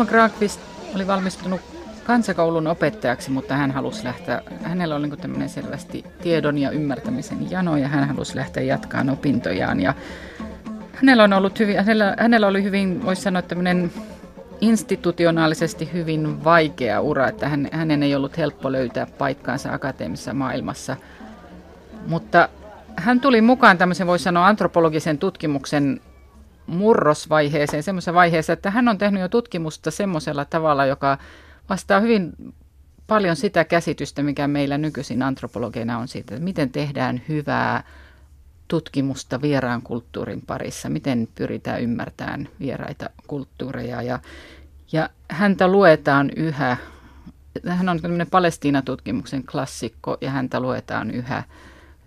Hilma Granqvist oli valmistunut kansakoulun opettajaksi, mutta hän halusi lähteä, hänellä oli niin tämmöinen selvästi tiedon ja ymmärtämisen jano ja hän halusi lähteä jatkaan opintojaan. Ja hänellä, on ollut hyvin, hänellä, hänellä oli hyvin, voisi sanoa, tämmöinen institutionaalisesti hyvin vaikea ura, että hän, hänen ei ollut helppo löytää paikkaansa akateemisessa maailmassa. Mutta hän tuli mukaan tämmöisen, voisi sanoa, antropologisen tutkimuksen murrosvaiheeseen, semmoisessa vaiheessa, että hän on tehnyt jo tutkimusta semmoisella tavalla, joka vastaa hyvin paljon sitä käsitystä, mikä meillä nykyisin antropologeina on siitä, että miten tehdään hyvää tutkimusta vieraan kulttuurin parissa, miten pyritään ymmärtämään vieraita kulttuureja. Ja, ja häntä luetaan yhä, hän on tämmöinen Palestiina-tutkimuksen klassikko ja häntä luetaan yhä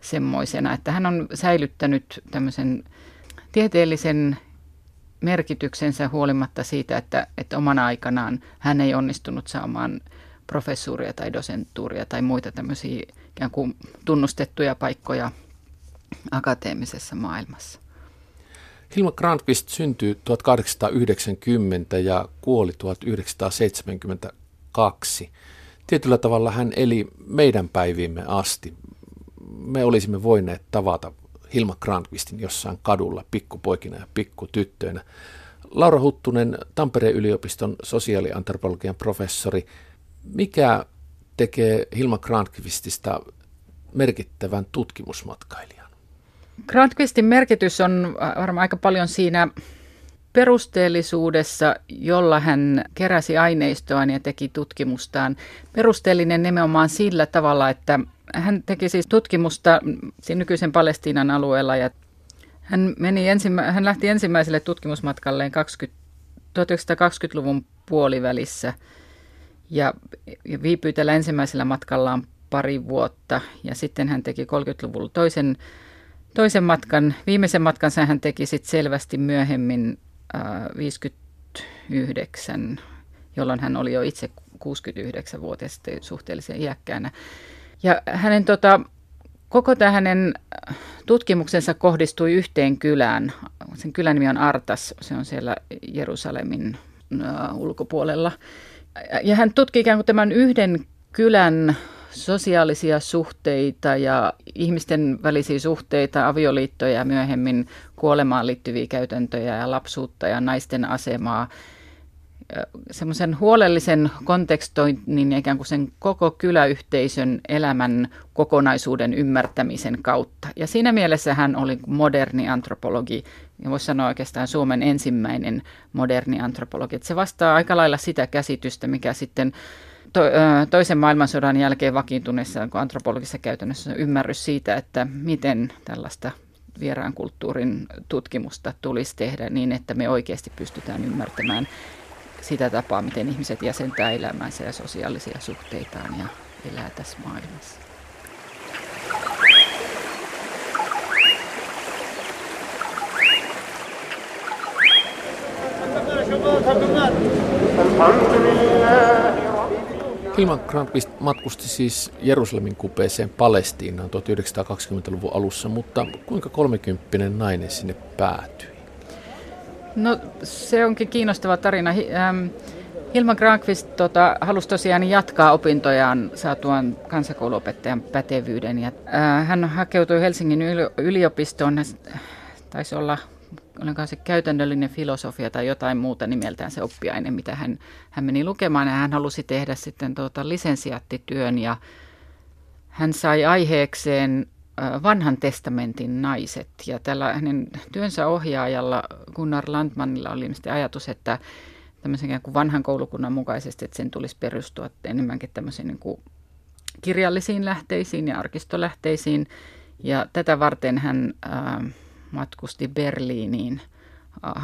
semmoisena, että hän on säilyttänyt tämmöisen tieteellisen merkityksensä huolimatta siitä, että, että omana aikanaan hän ei onnistunut saamaan professuuria tai dosentuuria tai muita tämmöisiä ikään kuin tunnustettuja paikkoja akateemisessa maailmassa. Hilma Grandqvist syntyi 1890 ja kuoli 1972. Tietyllä tavalla hän eli meidän päiviimme asti. Me olisimme voineet tavata Hilma Grandqvistin jossain kadulla pikkupoikina ja pikkutyttöinä. Laura Huttunen, Tampereen yliopiston sosiaaliantropologian professori. Mikä tekee Hilma Grandqvistista merkittävän tutkimusmatkailijan? Grandqvistin merkitys on varmaan aika paljon siinä perusteellisuudessa, jolla hän keräsi aineistoaan ja teki tutkimustaan. Perusteellinen nimenomaan sillä tavalla, että hän teki siis tutkimusta nykyisen Palestiinan alueella ja hän, meni ensimmä, hän lähti ensimmäiselle tutkimusmatkalleen 20, 1920-luvun puolivälissä ja, ja viipyi tällä ensimmäisellä matkallaan pari vuotta ja sitten hän teki 30-luvulla toisen, toisen matkan. Viimeisen matkansa hän teki sitten selvästi myöhemmin äh, 59, jolloin hän oli jo itse 69-vuotias suhteellisen iäkkäänä. Ja hänen tota, koko tämä hänen tutkimuksensa kohdistui yhteen kylään. Sen kylän nimi on Artas, se on siellä Jerusalemin uh, ulkopuolella. Ja hän tutki ikään kuin tämän yhden kylän sosiaalisia suhteita ja ihmisten välisiä suhteita, avioliittoja ja myöhemmin kuolemaan liittyviä käytäntöjä ja lapsuutta ja naisten asemaa semmoisen huolellisen kontekstoinnin ja ikään kuin sen koko kyläyhteisön elämän kokonaisuuden ymmärtämisen kautta. Ja siinä mielessä hän oli moderni antropologi, ja voisi sanoa oikeastaan Suomen ensimmäinen moderni antropologi. Että se vastaa aika lailla sitä käsitystä, mikä sitten to, toisen maailmansodan jälkeen vakiintuneessa antropologisessa käytännössä on ymmärrys siitä, että miten tällaista vieraan kulttuurin tutkimusta tulisi tehdä niin, että me oikeasti pystytään ymmärtämään sitä tapaa, miten ihmiset jäsentää elämänsä ja sosiaalisia suhteitaan ja elää tässä maailmassa. Hilman Grandqvist matkusti siis Jerusalemin kupeeseen Palestiinaan 1920-luvun alussa, mutta kuinka kolmekymppinen nainen sinne päätyi? No se onkin kiinnostava tarina. Ähm, Hilma Granqvist tota, halusi tosiaan jatkaa opintojaan saatuaan kansakouluopettajan pätevyyden. Ja, äh, hän hakeutui Helsingin yliopistoon, taisi olla olenkaan se käytännöllinen filosofia tai jotain muuta nimeltään se oppiaine, mitä hän, hän meni lukemaan. Ja hän halusi tehdä sitten tuota lisensiaattityön ja hän sai aiheekseen vanhan testamentin naiset. Ja tällä hänen työnsä ohjaajalla Gunnar Landmanilla oli ajatus, että kuin vanhan koulukunnan mukaisesti, että sen tulisi perustua enemmänkin tämmöisiin niin kuin kirjallisiin lähteisiin ja arkistolähteisiin. Ja tätä varten hän äh, matkusti Berliiniin äh,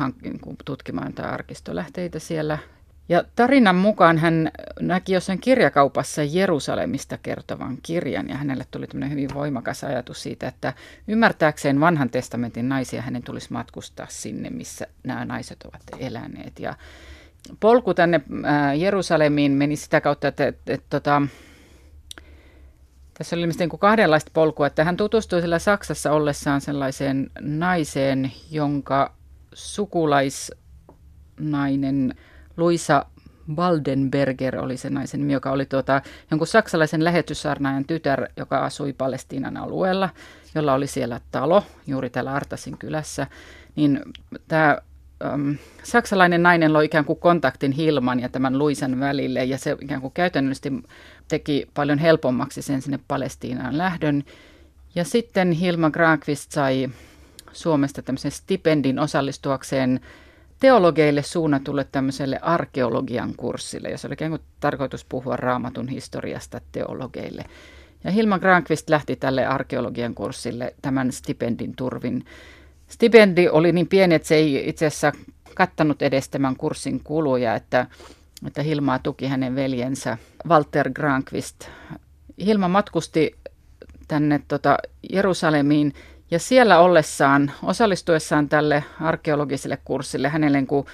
tutkimaan arkistolähteitä siellä ja tarinan mukaan hän näki jossain kirjakaupassa Jerusalemista kertovan kirjan ja hänelle tuli tämmöinen hyvin voimakas ajatus siitä, että ymmärtääkseen vanhan testamentin naisia hänen tulisi matkustaa sinne, missä nämä naiset ovat eläneet. Ja polku tänne Jerusalemiin meni sitä kautta, että, että, että, että tässä oli niin kuin kahdenlaista polkua, että hän tutustui sillä Saksassa ollessaan sellaiseen naiseen, jonka sukulaisnainen – Luisa Waldenberger oli se naisen joka oli tuota, jonkun saksalaisen lähetyssarnaajan tytär, joka asui Palestiinan alueella, jolla oli siellä talo juuri täällä Artasin kylässä. Niin tämä äm, saksalainen nainen loi ikään kuin kontaktin Hilman ja tämän Luisan välille ja se ikään kuin käytännöllisesti teki paljon helpommaksi sen sinne Palestiinaan lähdön. Ja sitten Hilma Granqvist sai Suomesta tämmöisen stipendin osallistuakseen teologeille suunnatulle tämmöiselle arkeologian kurssille, jos oli tarkoitus puhua raamatun historiasta teologeille. Ja Hilma Granqvist lähti tälle arkeologian kurssille tämän stipendin turvin. Stipendi oli niin pieni, että se ei itse asiassa kattanut edes tämän kurssin kuluja, että, että Hilmaa tuki hänen veljensä Walter Granqvist. Hilma matkusti tänne tota Jerusalemiin ja siellä ollessaan, osallistuessaan tälle arkeologiselle kurssille, hänelle kun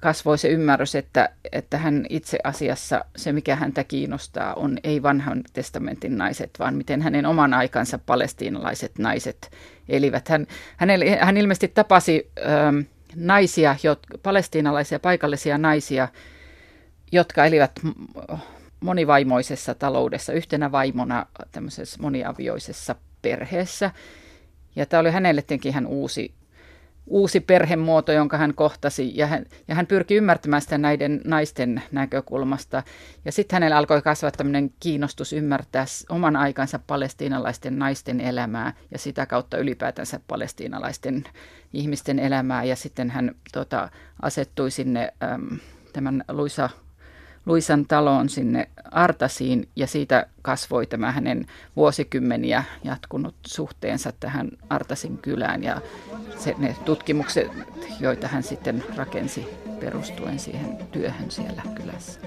kasvoi se ymmärrys, että, että hän itse asiassa, se mikä häntä kiinnostaa, on ei vanhan testamentin naiset, vaan miten hänen oman aikansa palestiinalaiset naiset elivät. Hän, hänelle, hän ilmeisesti tapasi ähm, naisia, jot, palestiinalaisia paikallisia naisia, jotka elivät monivaimoisessa taloudessa, yhtenä vaimona tämmöisessä moniavioisessa perheessä. Ja tämä oli hänelle tietenkin ihan uusi, uusi perhemuoto, jonka hän kohtasi, ja hän, ja hän pyrki ymmärtämään sitä näiden naisten näkökulmasta. Ja sitten hänellä alkoi kasvaa tämmöinen kiinnostus ymmärtää oman aikansa palestiinalaisten naisten elämää, ja sitä kautta ylipäätänsä palestiinalaisten ihmisten elämää. Ja sitten hän tota, asettui sinne äm, tämän Luisa Luisan taloon sinne Artasiin ja siitä kasvoi tämä hänen vuosikymmeniä jatkunut suhteensa tähän Artasin kylään ja se, ne tutkimukset, joita hän sitten rakensi perustuen siihen työhön siellä kylässä.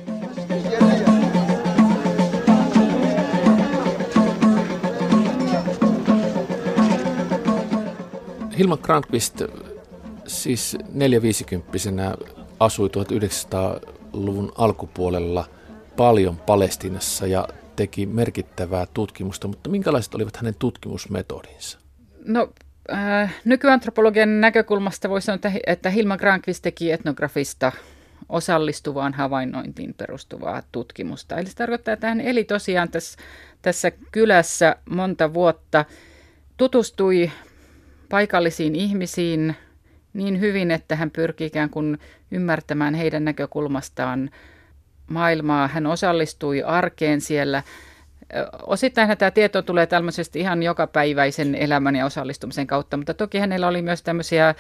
Hilma Grandqvist siis 450 asui 1900 luvun alkupuolella paljon Palestinassa ja teki merkittävää tutkimusta, mutta minkälaiset olivat hänen tutkimusmetodinsa? No äh, nykyantropologian näkökulmasta voisi sanoa, että, että Hilma Granqvist teki etnografista osallistuvaan havainnointiin perustuvaa tutkimusta. Eli se tarkoittaa, että hän eli tosiaan tässä, tässä kylässä monta vuotta, tutustui paikallisiin ihmisiin, niin hyvin, että hän pyrki ikään kuin ymmärtämään heidän näkökulmastaan maailmaa. Hän osallistui arkeen siellä. Osittain tämä tieto tulee tämmöisesti ihan jokapäiväisen elämän ja osallistumisen kautta, mutta toki hänellä oli myös tämmöisiä,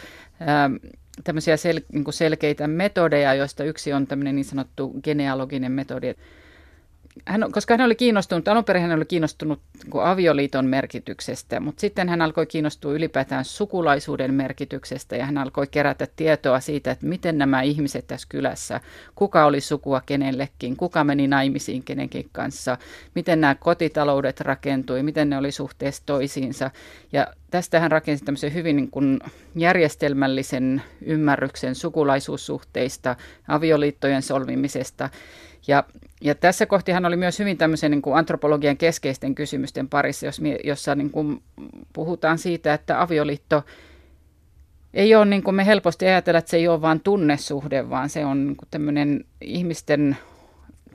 tämmöisiä sel, niin selkeitä metodeja, joista yksi on tämmöinen niin sanottu genealoginen metodi hän, koska hän oli kiinnostunut, alun perin hän oli kiinnostunut niin avioliiton merkityksestä, mutta sitten hän alkoi kiinnostua ylipäätään sukulaisuuden merkityksestä ja hän alkoi kerätä tietoa siitä, että miten nämä ihmiset tässä kylässä, kuka oli sukua kenellekin, kuka meni naimisiin kenenkin kanssa, miten nämä kotitaloudet rakentui, miten ne oli suhteessa toisiinsa. Ja tästä hän rakensi tämmöisen hyvin niin kuin järjestelmällisen ymmärryksen sukulaisuussuhteista, avioliittojen solmimisesta. Ja, ja tässä kohtihan oli myös hyvin tämmöisen niin kuin antropologian keskeisten kysymysten parissa, jos, jossa niin kuin puhutaan siitä, että avioliitto ei ole niin kuin me helposti ajatella, että se ei ole vain tunnesuhde, vaan se on niin kuin tämmöinen ihmisten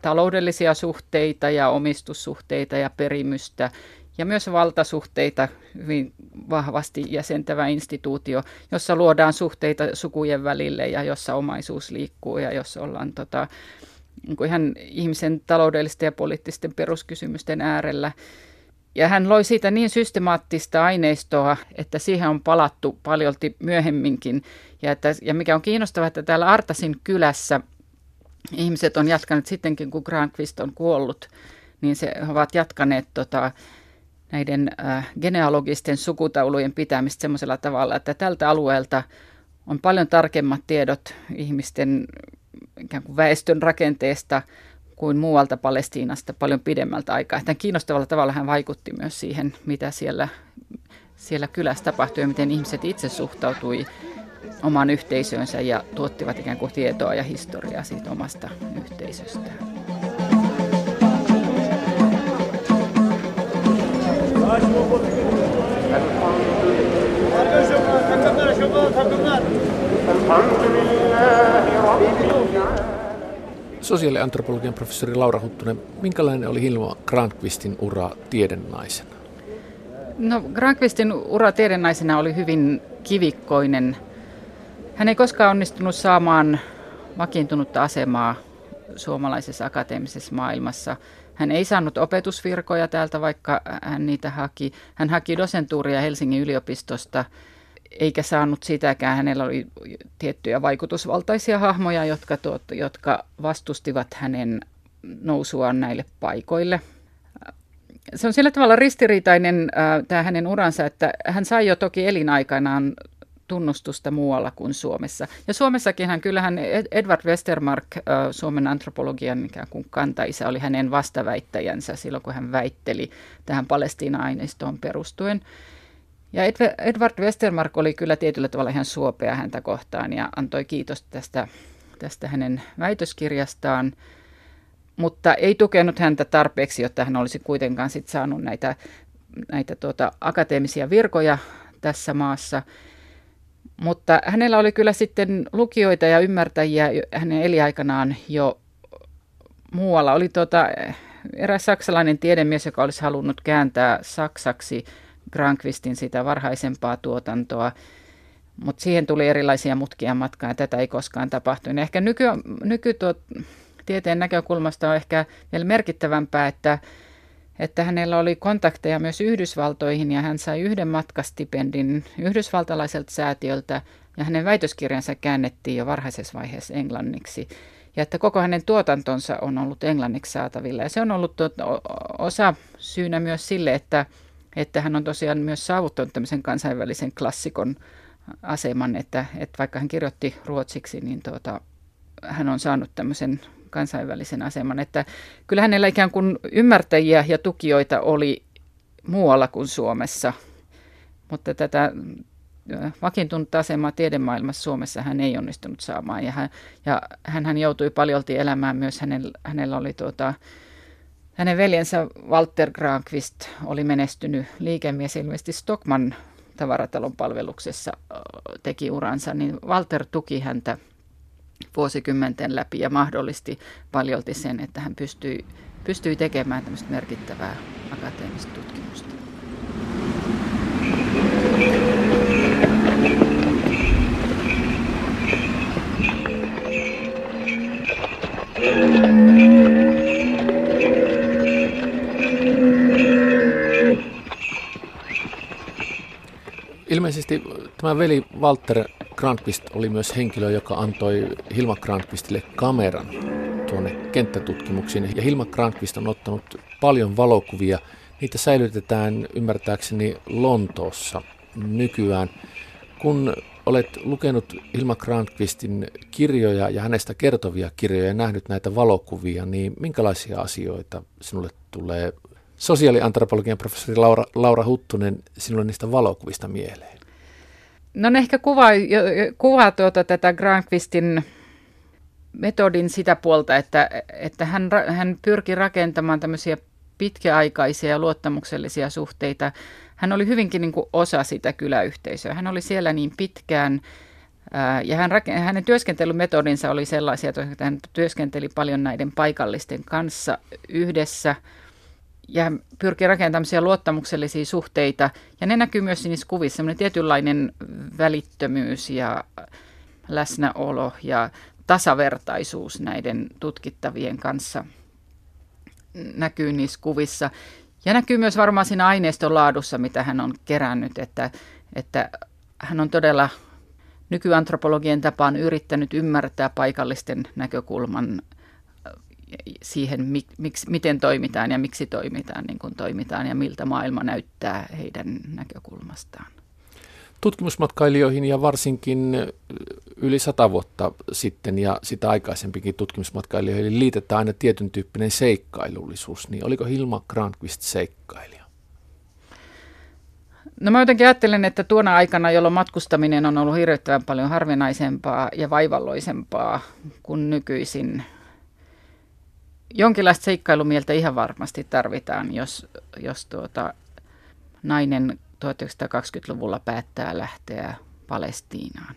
taloudellisia suhteita ja omistussuhteita ja perimystä ja myös valtasuhteita hyvin vahvasti jäsentävä instituutio, jossa luodaan suhteita sukujen välille ja jossa omaisuus liikkuu ja jossa ollaan tota, niin kuin ihan ihmisen taloudellisten ja poliittisten peruskysymysten äärellä. Ja hän loi siitä niin systemaattista aineistoa, että siihen on palattu paljolti myöhemminkin. Ja, että, ja mikä on kiinnostavaa, että täällä Artasin kylässä ihmiset on jatkanut sittenkin, kun Granqvist on kuollut, niin se ovat jatkaneet tota, näiden äh, genealogisten sukutaulujen pitämistä sellaisella tavalla, että tältä alueelta on paljon tarkemmat tiedot ihmisten ikään kuin väestön rakenteesta kuin muualta Palestiinasta paljon pidemmältä aikaa. Tämän kiinnostavalla tavalla hän vaikutti myös siihen, mitä siellä, siellä kylässä tapahtui ja miten ihmiset itse suhtautui omaan yhteisöönsä ja tuottivat ikään kuin tietoa ja historiaa siitä omasta yhteisöstään. Sosiaaliantropologian professori Laura Huttunen, minkälainen oli Hilma Grandqvistin ura tiedennaisena? No Grandqvistin ura tiedennaisena oli hyvin kivikkoinen. Hän ei koskaan onnistunut saamaan vakiintunutta asemaa suomalaisessa akateemisessa maailmassa. Hän ei saanut opetusvirkoja täältä, vaikka hän niitä haki. Hän haki dosentuuria Helsingin yliopistosta, eikä saanut sitäkään. Hänellä oli tiettyjä vaikutusvaltaisia hahmoja, jotka, tuot, jotka vastustivat hänen nousuaan näille paikoille. Se on sillä tavalla ristiriitainen äh, tämä hänen uransa, että hän sai jo toki elinaikanaan tunnustusta muualla kuin Suomessa. Ja Suomessakin hän kyllähän Edward Westermark, Suomen antropologian ikään kuin kantaisa, oli hänen vastaväittäjänsä silloin, kun hän väitteli tähän Palestiina-aineistoon perustuen. Ja Edward Westermark oli kyllä tietyllä tavalla ihan suopea häntä kohtaan ja antoi kiitosta tästä, tästä hänen väitöskirjastaan, mutta ei tukenut häntä tarpeeksi, jotta hän olisi kuitenkaan sit saanut näitä, näitä tuota, akateemisia virkoja tässä maassa – mutta hänellä oli kyllä sitten lukijoita ja ymmärtäjiä hänen eliaikanaan jo muualla. Oli tuota, eräs saksalainen tiedemies, joka olisi halunnut kääntää saksaksi Granqvistin sitä varhaisempaa tuotantoa, mutta siihen tuli erilaisia mutkia matkaan ja tätä ei koskaan tapahtunut. Ehkä nyky, nyky tuo, tieteen näkökulmasta on ehkä vielä merkittävämpää, että että hänellä oli kontakteja myös Yhdysvaltoihin ja hän sai yhden matkastipendin yhdysvaltalaiselta säätiöltä ja hänen väitöskirjansa käännettiin jo varhaisessa vaiheessa englanniksi. Ja että koko hänen tuotantonsa on ollut englanniksi saatavilla. Ja se on ollut osa syynä myös sille, että, että hän on tosiaan myös saavuttanut tämmöisen kansainvälisen klassikon aseman, että, että vaikka hän kirjoitti ruotsiksi, niin tuota, hän on saanut tämmöisen kansainvälisen aseman. Että kyllä hänellä ikään kuin ymmärtäjiä ja tukijoita oli muualla kuin Suomessa, mutta tätä vakiintunutta asemaa tiedemaailmassa Suomessa hän ei onnistunut saamaan. Ja hän, ja hän joutui paljolti elämään myös, hänellä, hänellä oli tuota, hänen veljensä Walter Granqvist oli menestynyt liikemies ilmeisesti Stockman tavaratalon palveluksessa teki uransa, niin Walter tuki häntä vuosikymmenten läpi ja mahdollisti paljolti sen, että hän pystyi, pystyi tekemään tämmöistä merkittävää akateemista tutkimusta. Ilmeisesti tämä veli Walter Grandqvist oli myös henkilö, joka antoi Hilma Grandqvistille kameran tuonne kenttätutkimuksiin. Ja Hilma Grandqvist on ottanut paljon valokuvia. Niitä säilytetään ymmärtääkseni Lontoossa nykyään. Kun olet lukenut Hilma Grandqvistin kirjoja ja hänestä kertovia kirjoja ja nähnyt näitä valokuvia, niin minkälaisia asioita sinulle tulee sosiaaliantropologian professori Laura, Laura Huttunen sinulle niistä valokuvista mieleen? No ne ehkä kuvaa, kuvaa tuota, tätä Granqvistin metodin sitä puolta, että, että hän, hän pyrki rakentamaan tämmöisiä pitkäaikaisia ja luottamuksellisia suhteita. Hän oli hyvinkin niin kuin osa sitä kyläyhteisöä. Hän oli siellä niin pitkään ja hän, hänen työskentelymetodinsa oli sellaisia, että hän työskenteli paljon näiden paikallisten kanssa yhdessä – ja pyrkii rakentamaan luottamuksellisia suhteita. Ja ne näkyy myös niissä kuvissa, semmoinen tietynlainen välittömyys ja läsnäolo ja tasavertaisuus näiden tutkittavien kanssa näkyy niissä kuvissa. Ja näkyy myös varmaan siinä aineiston laadussa, mitä hän on kerännyt, että, että hän on todella nykyantropologien tapaan yrittänyt ymmärtää paikallisten näkökulman siihen, mik, miksi, miten toimitaan ja miksi toimitaan niin kuin toimitaan ja miltä maailma näyttää heidän näkökulmastaan. Tutkimusmatkailijoihin ja varsinkin yli sata vuotta sitten ja sitä aikaisempikin tutkimusmatkailijoihin liitetään aina tietyn tyyppinen seikkailullisuus. Niin oliko Hilma Granqvist seikkailija? No mä jotenkin ajattelen, että tuona aikana, jolloin matkustaminen on ollut hirvittävän paljon harvinaisempaa ja vaivalloisempaa kuin nykyisin, jonkinlaista seikkailumieltä ihan varmasti tarvitaan, jos, jos tuota, nainen 1920-luvulla päättää lähteä Palestiinaan.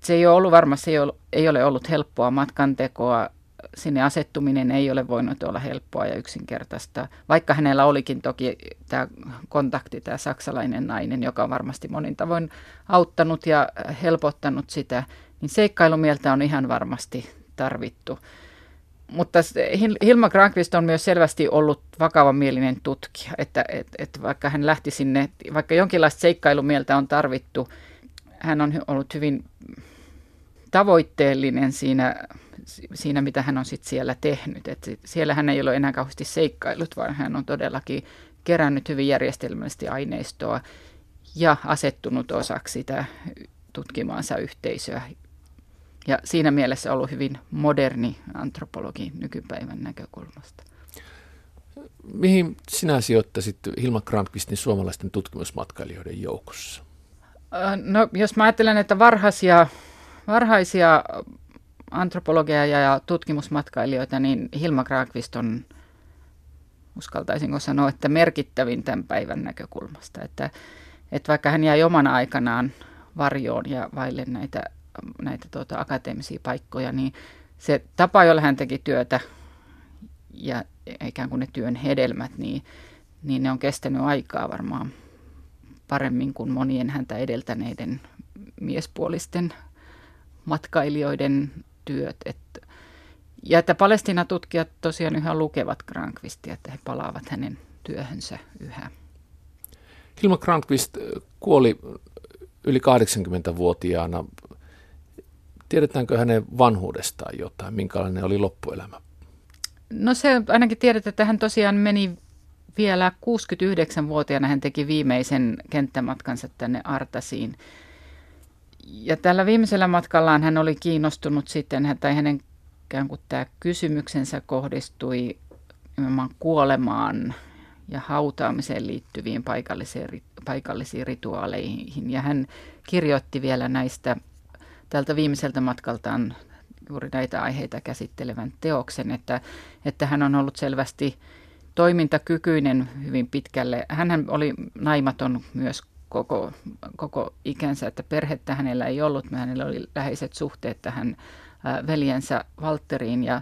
se ei ole ollut varmasti, ei ole, ei ole ollut helppoa matkantekoa. Sinne asettuminen ei ole voinut olla helppoa ja yksinkertaista, vaikka hänellä olikin toki tämä kontakti, tämä saksalainen nainen, joka on varmasti monin tavoin auttanut ja helpottanut sitä, niin seikkailumieltä on ihan varmasti tarvittu. Mutta Hilma Granqvist on myös selvästi ollut vakavamielinen tutkija, että, että, että vaikka hän lähti sinne, vaikka jonkinlaista seikkailumieltä on tarvittu, hän on ollut hyvin tavoitteellinen siinä, siinä mitä hän on sit siellä tehnyt. Et siellä hän ei ole enää kauheasti seikkailut, vaan hän on todellakin kerännyt hyvin järjestelmällisesti aineistoa ja asettunut osaksi sitä tutkimaansa yhteisöä. Ja siinä mielessä ollut hyvin moderni antropologi nykypäivän näkökulmasta. Mihin sinä sijoittaisit Hilma Krankvistin suomalaisten tutkimusmatkailijoiden joukossa? No, jos mä ajattelen, että varhaisia, varhaisia antropologeja ja tutkimusmatkailijoita, niin Hilma Krankvist on, uskaltaisinko sanoa, että merkittävin tämän päivän näkökulmasta. Että, että vaikka hän jäi omana aikanaan varjoon ja vaille näitä näitä tuota, akateemisia paikkoja, niin se tapa, jolla hän teki työtä ja ikään kuin ne työn hedelmät, niin, niin ne on kestänyt aikaa varmaan paremmin kuin monien häntä edeltäneiden miespuolisten matkailijoiden työt. Et, ja että Palestina-tutkijat tosiaan yhä lukevat Grankvistia, että he palaavat hänen työhönsä yhä. Hilma Grankvist kuoli yli 80-vuotiaana Tiedetäänkö hänen vanhuudestaan jotain, minkälainen oli loppuelämä? No se ainakin tiedetään, että hän tosiaan meni vielä 69-vuotiaana, hän teki viimeisen kenttämatkansa tänne Artasiin. Ja tällä viimeisellä matkallaan hän oli kiinnostunut sitten, tai hänen ikään kuin tämä kysymyksensä kohdistui kuolemaan ja hautaamiseen liittyviin paikallisiin, paikallisiin rituaaleihin. Ja hän kirjoitti vielä näistä tältä viimeiseltä matkaltaan juuri näitä aiheita käsittelevän teoksen, että, että hän on ollut selvästi toimintakykyinen hyvin pitkälle. Hän oli naimaton myös koko, koko ikänsä, että perhettä hänellä ei ollut. Hänellä oli läheiset suhteet tähän veljensä Valteriin ja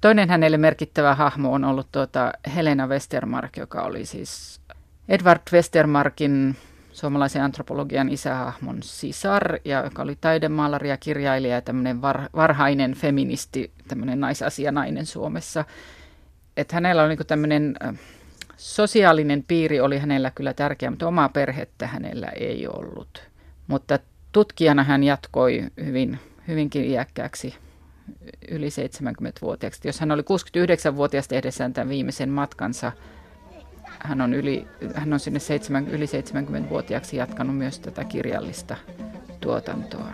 Toinen hänelle merkittävä hahmo on ollut tuota Helena Westermark, joka oli siis Edward Westermarkin suomalaisen antropologian isähahmon sisar, ja joka oli taidemaalari ja kirjailija ja tämmöinen var, varhainen feministi, tämmöinen naisasianainen Suomessa. Että hänellä oli niin tämmöinen sosiaalinen piiri oli hänellä kyllä tärkeä, mutta omaa perhettä hänellä ei ollut. Mutta tutkijana hän jatkoi hyvin, hyvinkin iäkkääksi yli 70-vuotiaaksi. Jos hän oli 69-vuotias tehdessään tämän viimeisen matkansa, hän on, yli, hän on sinne 7, yli 70-vuotiaaksi jatkanut myös tätä kirjallista tuotantoa.